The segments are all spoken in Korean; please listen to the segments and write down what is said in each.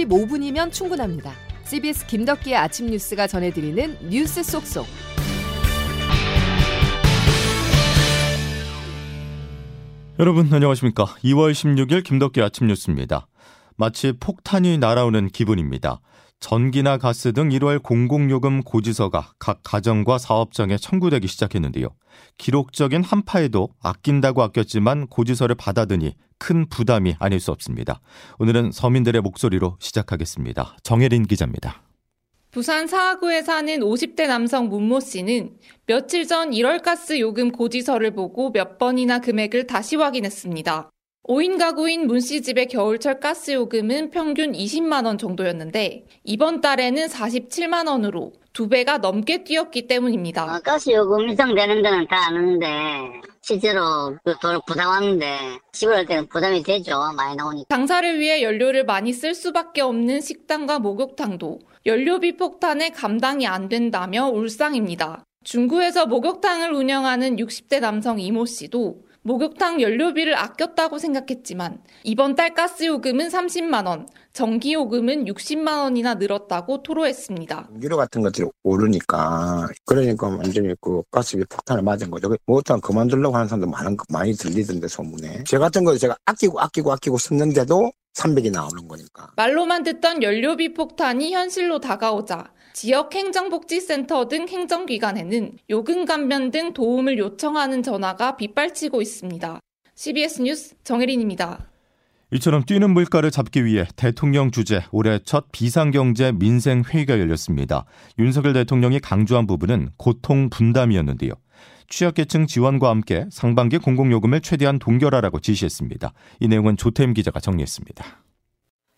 45분이면 충분합니다. CBS 김덕기의 아침 뉴스가 전해드리는 뉴스 속속. 여러분 안녕하십니까? 2월 16일 김덕기 아침 뉴스입니다. 마치 폭탄이 날아오는 기분입니다. 전기나 가스 등 1월 공공요금 고지서가 각 가정과 사업장에 청구되기 시작했는데요. 기록적인 한파에도 아낀다고 아꼈지만 고지서를 받아드니 큰 부담이 아닐 수 없습니다. 오늘은 서민들의 목소리로 시작하겠습니다. 정혜린 기자입니다. 부산 사하구에 사는 50대 남성 문모 씨는 며칠 전 1월 가스 요금 고지서를 보고 몇 번이나 금액을 다시 확인했습니다. 5인 가구인 문씨 집의 겨울철 가스 요금은 평균 20만 원 정도였는데 이번 달에는 47만 원으로 두 배가 넘게 뛰었기 때문입니다. 어, 가스 요금 일정되는 데는 다 아는데 실제로 그 돈을 부담하는데 시골 때는 부담이 되죠. 많이 나오니까. 장사를 위해 연료를 많이 쓸 수밖에 없는 식당과 목욕탕도 연료비 폭탄에 감당이 안 된다며 울상입니다. 중구에서 목욕탕을 운영하는 60대 남성 이모 씨도 목욕탕 연료비를 아꼈다고 생각했지만 이번 달 가스 요금은 30만 원, 전기 요금은 60만 원이나 늘었다고 토로했습니다. 유료 같은 것들이 오르니까 그러니까 완전히 그 가스비 폭탄을 맞은 거죠. 목욕탕 그만두려고 하는 사람도 많은 많이 들리던데 소문에. 제 같은 거 제가 아끼고 아끼고 아끼고 썼는데도 300이 나오는 거니까. 말로만 듣던 연료비 폭탄이 현실로 다가오자 지역 행정복지센터 등 행정기관에는 요금 감면 등 도움을 요청하는 전화가 빗발치고 있습니다. CBS 뉴스 정혜린입니다. 이처럼 뛰는 물가를 잡기 위해 대통령 주재 올해 첫 비상경제 민생 회의가 열렸습니다. 윤석열 대통령이 강조한 부분은 고통 분담이었는데요. 취약계층 지원과 함께 상반기 공공요금을 최대한 동결하라고 지시했습니다. 이 내용은 조태임 기자가 정리했습니다.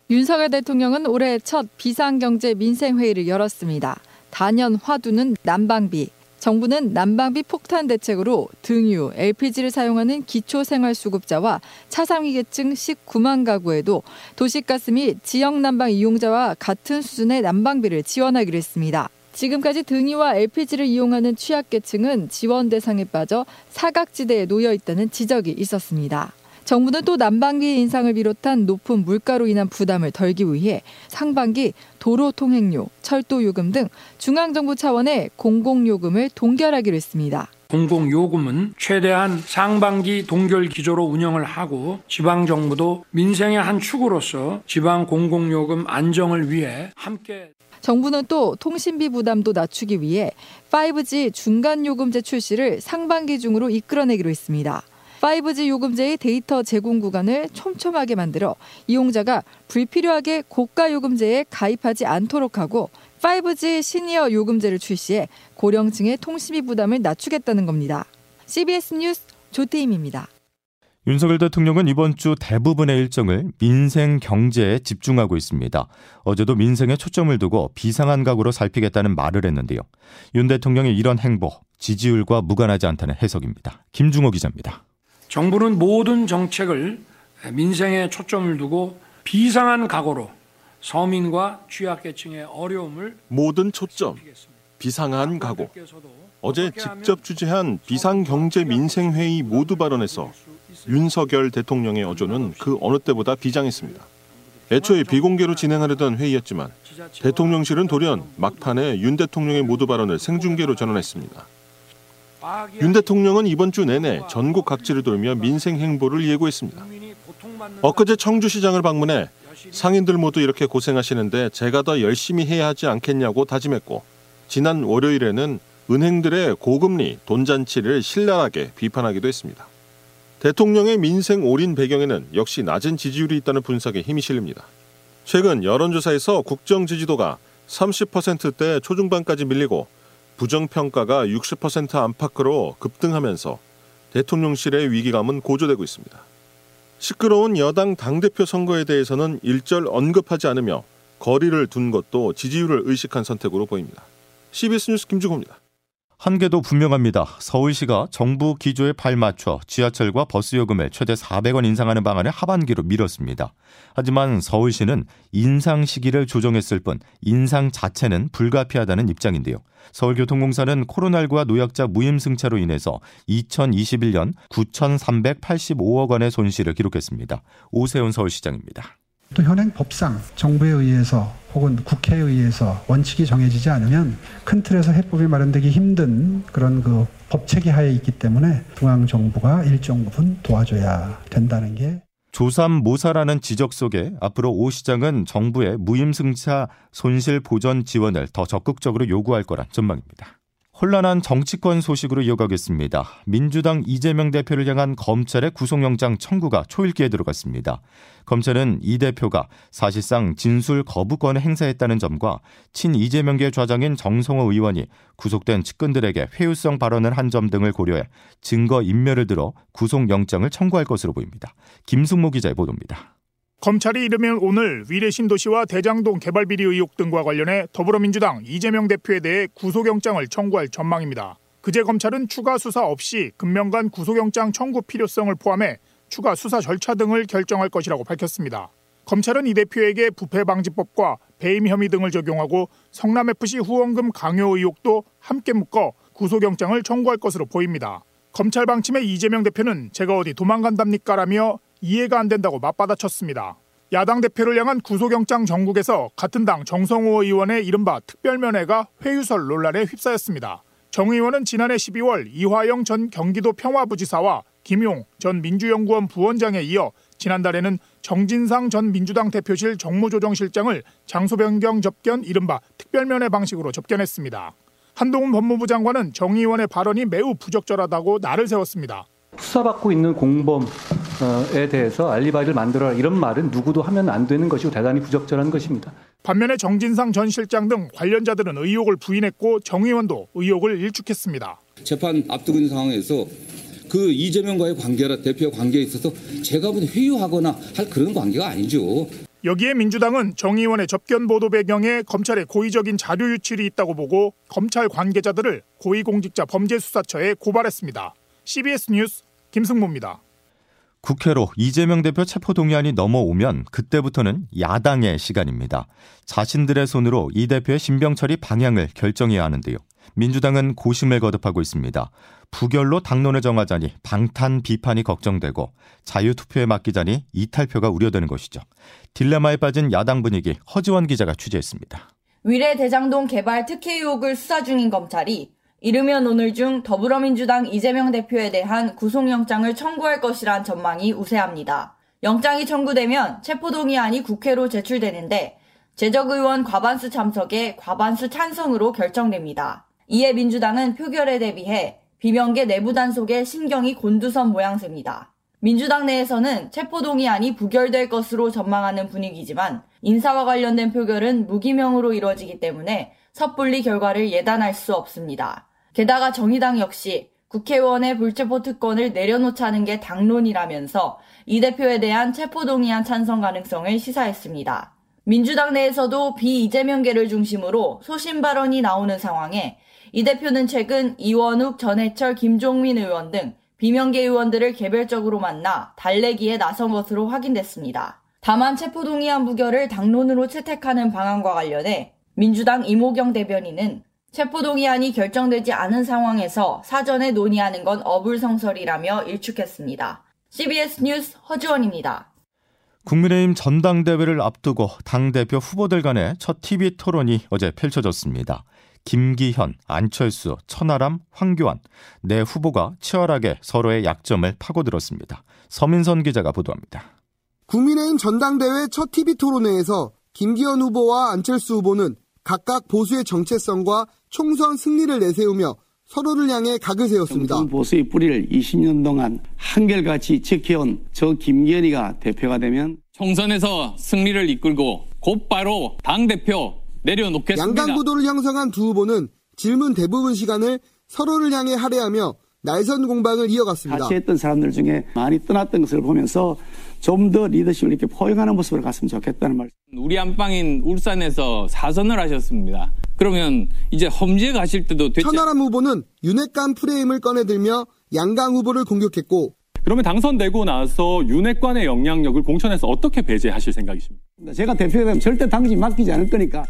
윤석열 대통령은 올해 첫 비상경제 민생회의를 열었습니다. 단연 화두는 난방비. 정부는 난방비 폭탄 대책으로 등유, LPG를 사용하는 기초생활수급자와 차상위계층 19만 가구에도 도시가스 및 지역 난방 이용자와 같은 수준의 난방비를 지원하기로 했습니다. 지금까지 등유와 LPG를 이용하는 취약계층은 지원 대상에 빠져 사각지대에 놓여 있다는 지적이 있었습니다. 정부는 또 난방비 인상을 비롯한 높은 물가로 인한 부담을 덜기 위해 상반기 도로 통행료, 철도 요금 등 중앙정부 차원의 공공요금을 동결하기로 했습니다. 공공요금은 최대한 상반기 동결 기조로 운영을 하고 지방정부도 민생의 한 축으로서 지방 공공요금 안정을 위해 함께 정부는 또 통신비 부담도 낮추기 위해 5G 중간요금제 출시를 상반기 중으로 이끌어내기로 했습니다. 5G 요금제의 데이터 제공 구간을 촘촘하게 만들어 이용자가 불필요하게 고가 요금제에 가입하지 않도록 하고 5G 시니어 요금제를 출시해 고령층의 통신비 부담을 낮추겠다는 겁니다. CBS 뉴스 조태임입니다. 윤석열 대통령은 이번 주 대부분의 일정을 민생 경제에 집중하고 있습니다. 어제도 민생에 초점을 두고 비상한 각오로 살피겠다는 말을 했는데요. 윤 대통령의 이런 행보 지지율과 무관하지 않다는 해석입니다. 김중호 기자입니다. 정부는 모든 정책을 민생에 초점을 두고 비상한 각오로 서민과 취약계층의 어려움을 모든 초점 비상한 각오 어제 직접 주재한 비상경제민생회의 모두 발언에서 윤석열 대통령의 어조는 그 어느 때보다 비장했습니다. 애초에 비공개로 진행하려던 회의였지만 대통령실은 돌연 막판에 윤 대통령의 모두 발언을 생중계로 전환했습니다. 윤 대통령은 이번 주 내내 전국 각지를 돌며 민생 행보를 예고했습니다. 엊그제 청주시장을 방문해 상인들 모두 이렇게 고생하시는데 제가 더 열심히 해야 하지 않겠냐고 다짐했고 지난 월요일에는 은행들의 고금리 돈잔치를 신랄하게 비판하기도 했습니다. 대통령의 민생 올인 배경에는 역시 낮은 지지율이 있다는 분석에 힘이 실립니다. 최근 여론조사에서 국정 지지도가 30%대 초중반까지 밀리고 부정평가가 60% 안팎으로 급등하면서 대통령실의 위기감은 고조되고 있습니다. 시끄러운 여당 당대표 선거에 대해서는 일절 언급하지 않으며 거리를 둔 것도 지지율을 의식한 선택으로 보입니다. CBS 뉴스 김주호입니다. 한계도 분명합니다. 서울시가 정부 기조에 발맞춰 지하철과 버스 요금을 최대 400원 인상하는 방안을 하반기로 미뤘습니다. 하지만 서울시는 인상 시기를 조정했을 뿐 인상 자체는 불가피하다는 입장인데요. 서울교통공사는 코로나19와 노약자 무임승차로 인해서 2021년 9,385억 원의 손실을 기록했습니다. 오세훈 서울시장입니다. 또 현행 법상 정부에 의해서 혹은 국회에 의해서 원칙이 정해지지 않으면 큰 틀에서 해법이 마련되기 힘든 그런 그 법체계 하에 있기 때문에 중앙 정부가 일정 부분 도와줘야 된다는 게 조삼 모사라는 지적 속에 앞으로 오 시장은 정부의 무임승차 손실 보전 지원을 더 적극적으로 요구할 거란 전망입니다. 혼란한 정치권 소식으로 이어가겠습니다. 민주당 이재명 대표를 향한 검찰의 구속영장 청구가 초읽기에 들어갔습니다. 검찰은 이 대표가 사실상 진술 거부권을 행사했다는 점과 친 이재명계 좌장인 정성호 의원이 구속된 측근들에게 회유성 발언을 한 점 등을 고려해 증거 인멸을 들어 구속영장을 청구할 것으로 보입니다. 김승모 기자의 보도입니다. 검찰이 이르면 오늘 위례 신도시와 대장동 개발 비리 의혹 등과 관련해 더불어민주당 이재명 대표에 대해 구속영장을 청구할 전망입니다. 그제 검찰은 추가 수사 없이 금명간 구속영장 청구 필요성을 포함해 추가 수사 절차 등을 결정할 것이라고 밝혔습니다. 검찰은 이 대표에게 부패방지법과 배임 혐의 등을 적용하고 성남FC 후원금 강요 의혹도 함께 묶어 구속영장을 청구할 것으로 보입니다. 검찰 방침에 이재명 대표는 제가 어디 도망간답니까라며 이해가 안 된다고 맞받아쳤습니다. 야당 대표를 향한 구속영장 전국에서 같은 당 정성호 의원의 이른바 특별면회가 회유설 논란에 휩싸였습니다. 정 의원은 지난해 12월 이화영 전 경기도 평화부지사와 김용 전 민주연구원 부원장에 이어 지난달에는 정진상 전 민주당 대표실 정무조정실장을 장소 변경 접견 이른바 특별면회 방식으로 접견했습니다. 한동훈 법무부 장관은 정 의원의 발언이 매우 부적절하다고 날을 세웠습니다. 수사받고 있는 공범에 대해서 알리바이를 만들어라 이런 말은 누구도 하면 안 되는 것이고 대단히 부적절한 것입니다. 반면에 정진상 전 실장 등 관련자들은 의혹을 부인했고 정 의원도 의혹을 일축했습니다. 재판 앞두고 있는 상황에서 그 이재명과의 관계라 대표 관계에 있어서 제가 보 회유하거나 할 그런 관계가 아니죠. 여기에 민주당은 정 의원의 접견 보도 배경에 검찰의 고의적인 자료 유출이 있다고 보고 검찰 관계자들을 고위공직자 범죄수사처에 고발했습니다. CBS 뉴스 김승모입니다. 국회로 이재명 대표 체포동의안이 넘어오면 그때부터는 야당의 시간입니다. 자신들의 손으로 이 대표의 신병 처리 방향을 결정해야 하는데요. 민주당은 고심을 거듭하고 있습니다. 부결로 당론을 정하자니 방탄 비판이 걱정되고 자유투표에 맡기자니 이탈표가 우려되는 것이죠. 딜레마에 빠진 야당 분위기 허지원 기자가 취재했습니다. 위례 대장동 개발 특혜 의혹을 수사 중인 검찰이 이르면 오늘 중 더불어민주당 이재명 대표에 대한 구속영장을 청구할 것이란 전망이 우세합니다. 영장이 청구되면 체포동의안이 국회로 제출되는데 재적의원 과반수 참석에 과반수 찬성으로 결정됩니다. 이에 민주당은 표결에 대비해 비명계 내부 단속에 신경이 곤두선 모양새입니다. 민주당 내에서는 체포동의안이 부결될 것으로 전망하는 분위기지만 인사와 관련된 표결은 무기명으로 이루어지기 때문에 섣불리 결과를 예단할 수 없습니다. 게다가 정의당 역시 국회의원의 불체포 특권을 내려놓자는 게 당론이라면서 이 대표에 대한 체포동의안 찬성 가능성을 시사했습니다. 민주당 내에서도 비이재명계를 중심으로 소신 발언이 나오는 상황에 이 대표는 최근 이원욱, 전해철, 김종민 의원 등 비명계 의원들을 개별적으로 만나 달래기에 나선 것으로 확인됐습니다. 다만 체포동의안 부결을 당론으로 채택하는 방안과 관련해 민주당 이모경 대변인은 체포동의안이 결정되지 않은 상황에서 사전에 논의하는 건 어불성설이라며 일축했습니다. CBS 뉴스 허주원입니다. 국민의힘 전당대회를 앞두고 당대표 후보들 간의 첫 TV 토론이 어제 펼쳐졌습니다. 김기현, 안철수, 천하람, 황교안 네 후보가 치열하게 서로의 약점을 파고들었습니다. 서민선 기자가 보도합니다. 국민의힘 전당대회 첫 TV 토론회에서 김기현 후보와 안철수 후보는 각각 보수의 정체성과 총선 승리를 내세우며 서로를 향해 각을 세웠습니다. 보수의 뿌리를 20년 동안 한결같이 지켜온 저 김기현이가 대표가 되면 총선에서 승리를 이끌고 곧바로 당대표 내려놓겠습니다. 양강 구도를 형성한 두 후보는 질문 대부분 시간을 서로를 향해 할애하며 날선 공방을 이어갔습니다. 같이 했던 사람들 중에 많이 떠났던 것을 보면서 좀 더 리더십을 이렇게 포용하는 모습을 갔으면 좋겠다는 말. 우리 안방인 울산에서 사선을 하셨습니다. 그러면 이제 험지에 가실 때도 됐죠. 천하람 후보는 윤핵관 프레임을 꺼내들며 양강 후보를 공격했고 그러면 당선되고 나서 윤핵관의 영향력을 공천에서 어떻게 배제하실 생각이십니까? 제가 대표가 되면 절대 당직 맡기지 않을 거니까.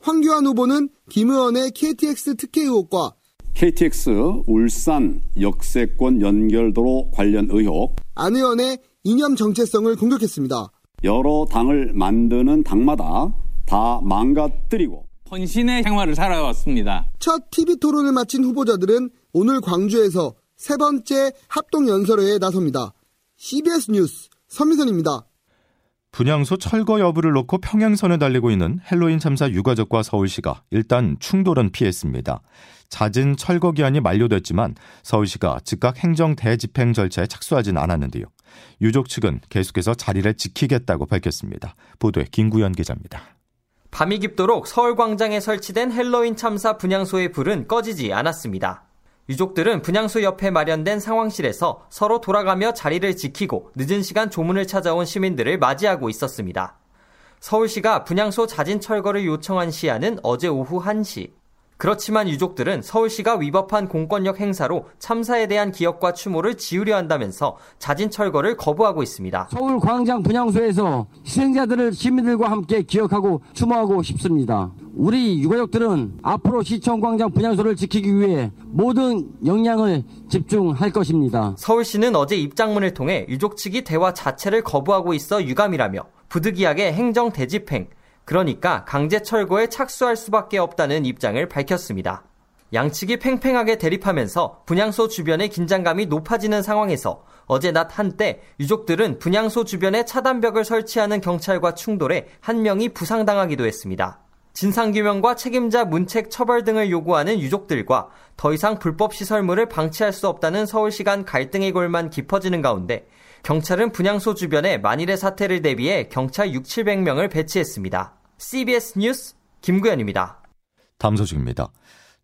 황교안 후보는 김 의원의 KTX 특혜 의혹과 KTX 울산 역세권 연결도로 관련 의혹 안 의원의 이념 정체성을 공격했습니다. 여러 당을 만드는 당마다 다 망가뜨리고 헌신의 생활을 살아왔습니다. 첫 TV 토론을 마친 후보자들은 오늘 광주에서 세 번째 합동 연설회에 나섭니다. CBS 뉴스 서미선입니다. 분향소 철거 여부를 놓고 평행선을 달리고 있는 헬로윈 참사 유가족과 서울시가 일단 충돌은 피했습니다. 잦은 철거 기한이 만료됐지만 서울시가 즉각 행정 대집행 절차에 착수하진 않았는데요. 유족 측은 계속해서 자리를 지키겠다고 밝혔습니다. 보도에 김구현 기자입니다. 밤이 깊도록 서울광장에 설치된 헬로윈 참사 분향소의 불은 꺼지지 않았습니다. 유족들은 분향소 옆에 마련된 상황실에서 서로 돌아가며 자리를 지키고 늦은 시간 조문을 찾아온 시민들을 맞이하고 있었습니다. 서울시가 분향소 자진 철거를 요청한 시한은 어제 오후 1시. 그렇지만 유족들은 서울시가 위법한 공권력 행사로 참사에 대한 기억과 추모를 지우려 한다면서 자진 철거를 거부하고 있습니다. 서울 광장 분향소에서 희생자들을 시민들과 함께 기억하고 추모하고 싶습니다. 우리 유가족들은 앞으로 시청 광장 분향소를 지키기 위해 모든 역량을 집중할 것입니다. 서울시는 어제 입장문을 통해 유족 측이 대화 자체를 거부하고 있어 유감이라며 부득이하게 행정 대집행, 그러니까 강제 철거에 착수할 수밖에 없다는 입장을 밝혔습니다. 양측이 팽팽하게 대립하면서 분향소 주변의 긴장감이 높아지는 상황에서 어제 낮 한때 유족들은 분향소 주변에 차단벽을 설치하는 경찰과 충돌해 한 명이 부상당하기도 했습니다. 진상규명과 책임자 문책 처벌 등을 요구하는 유족들과 더 이상 불법 시설물을 방치할 수 없다는 서울시 간 갈등의 골만 깊어지는 가운데 경찰은 분향소 주변에 만일의 사태를 대비해 경찰 6, 700명을 배치했습니다. CBS 뉴스 김구현입니다. 다음 소식입니다.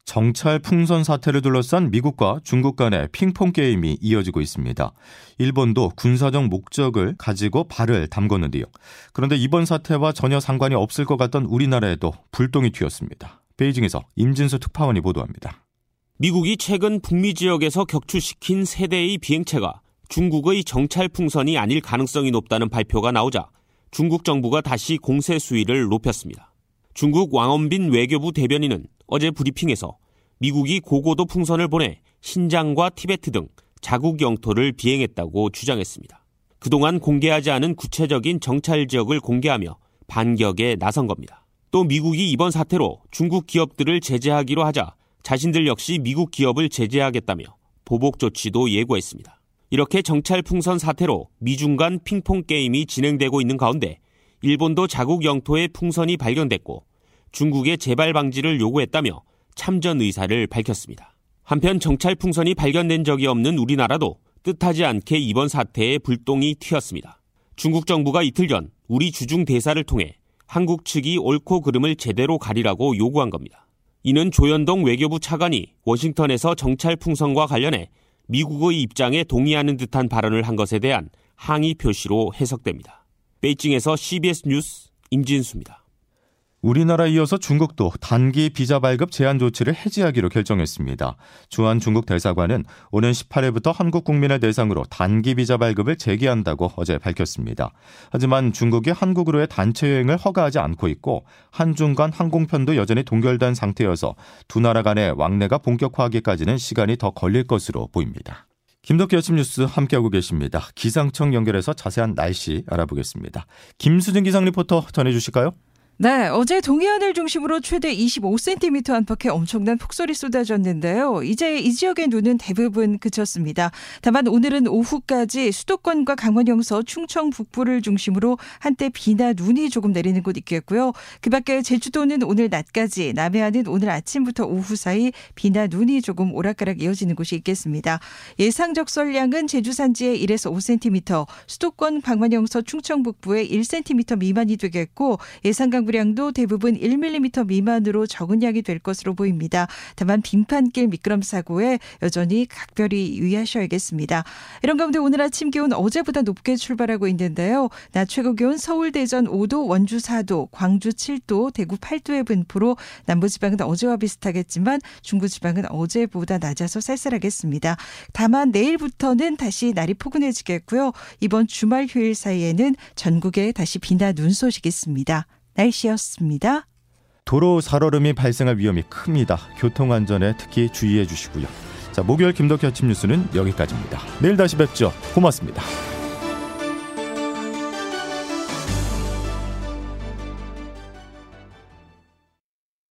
정찰 풍선 사태를 둘러싼 미국과 중국 간의 핑퐁 게임이 이어지고 있습니다. 일본도 군사적 목적을 가지고 발을 담궜는데요. 그런데 이번 사태와 전혀 상관이 없을 것 같던 우리나라에도 불똥이 튀었습니다. 베이징에서 임진수 특파원이 보도합니다. 미국이 최근 북미 지역에서 격추시킨 세 대의 비행체가 중국의 정찰 풍선이 아닐 가능성이 높다는 발표가 나오자 중국 정부가 다시 공세 수위를 높였습니다. 중국 왕원빈 외교부 대변인은 어제 브리핑에서 미국이 고고도 풍선을 보내 신장과 티베트 등 자국 영토를 비행했다고 주장했습니다. 그동안 공개하지 않은 구체적인 정찰 지역을 공개하며 반격에 나선 겁니다. 또 미국이 이번 사태로 중국 기업들을 제재하기로 하자 자신들 역시 미국 기업을 제재하겠다며 보복 조치도 예고했습니다. 이렇게 정찰 풍선 사태로 미중 간 핑퐁 게임이 진행되고 있는 가운데 일본도 자국 영토에 풍선이 발견됐고 중국의 재발 방지를 요구했다며 참전 의사를 밝혔습니다. 한편 정찰 풍선이 발견된 적이 없는 우리나라도 뜻하지 않게 이번 사태에 불똥이 튀었습니다. 중국 정부가 이틀 전 우리 주중 대사를 통해 한국 측이 옳고 그름을 제대로 가리라고 요구한 겁니다. 이는 조현동 외교부 차관이 워싱턴에서 정찰 풍선과 관련해 미국의 입장에 동의하는 듯한 발언을 한 것에 대한 항의 표시로 해석됩니다. 베이징에서 CBS 뉴스 임진수입니다. 우리나라 이어서 중국도 단기 비자 발급 제한 조치를 해지하기로 결정했습니다. 주한 중국 대사관은 오는 18일부터 한국 국민을 대상으로 단기 비자 발급을 재개한다고 어제 밝혔습니다. 하지만 중국이 한국으로의 단체 여행을 허가하지 않고 있고 한중 간 항공편도 여전히 동결된 상태여서 두 나라 간의 왕래가 본격화하기까지는 시간이 더 걸릴 것으로 보입니다. 김덕기 아침 뉴스 함께하고 계십니다. 기상청 연결해서 자세한 날씨 알아보겠습니다. 김수진 기상 리포터 전해주실까요? 네, 어제 동해안을 중심으로 최대 25cm 안팎의 엄청난 폭설이 쏟아졌는데요. 이제 이 지역의 눈은 대부분 그쳤습니다. 다만 오늘은 오후까지 수도권과 강원 영서, 충청 북부를 중심으로 한때 비나 눈이 조금 내리는 곳 있겠고요. 그 밖에 제주도는 오늘 낮까지, 남해안은 오늘 아침부터 오후 사이 비나 눈이 조금 오락가락 이어지는 곳이 있겠습니다. 예상 적설량은 제주 산지에 1에서 5cm, 수도권, 강원 영서, 충청 북부에 1cm 미만이 되겠고 예상 강 강우량도 대부분 1mm 미만으로 적은 양이 될 것으로 보입니다. 다만 빙판길 미끄럼 사고에 여전히 각별히 유의하셔야겠습니다. 이런 가운데 오늘 아침 기온 어제보다 높게 출발하고 있는데요. 낮 최고 기온 서울 대전 5도, 원주 4도, 광주 7도, 대구 8도의 분포로 남부지방은 어제와 비슷하겠지만 중부지방은 어제보다 낮아서 쌀쌀하겠습니다. 다만 내일부터는 다시 날이 포근해지겠고요. 이번 주말 휴일 사이에는 전국에 다시 비나 눈 소식이 있습니다. 날씨였습니다. 도로 살얼음이 발생할 위험이 큽니다. 교통안전에 특히 주의해 주시고요. 자, 목요일 김덕희 아침 뉴스는 여기까지입니다. 내일 다시 뵙죠. 고맙습니다.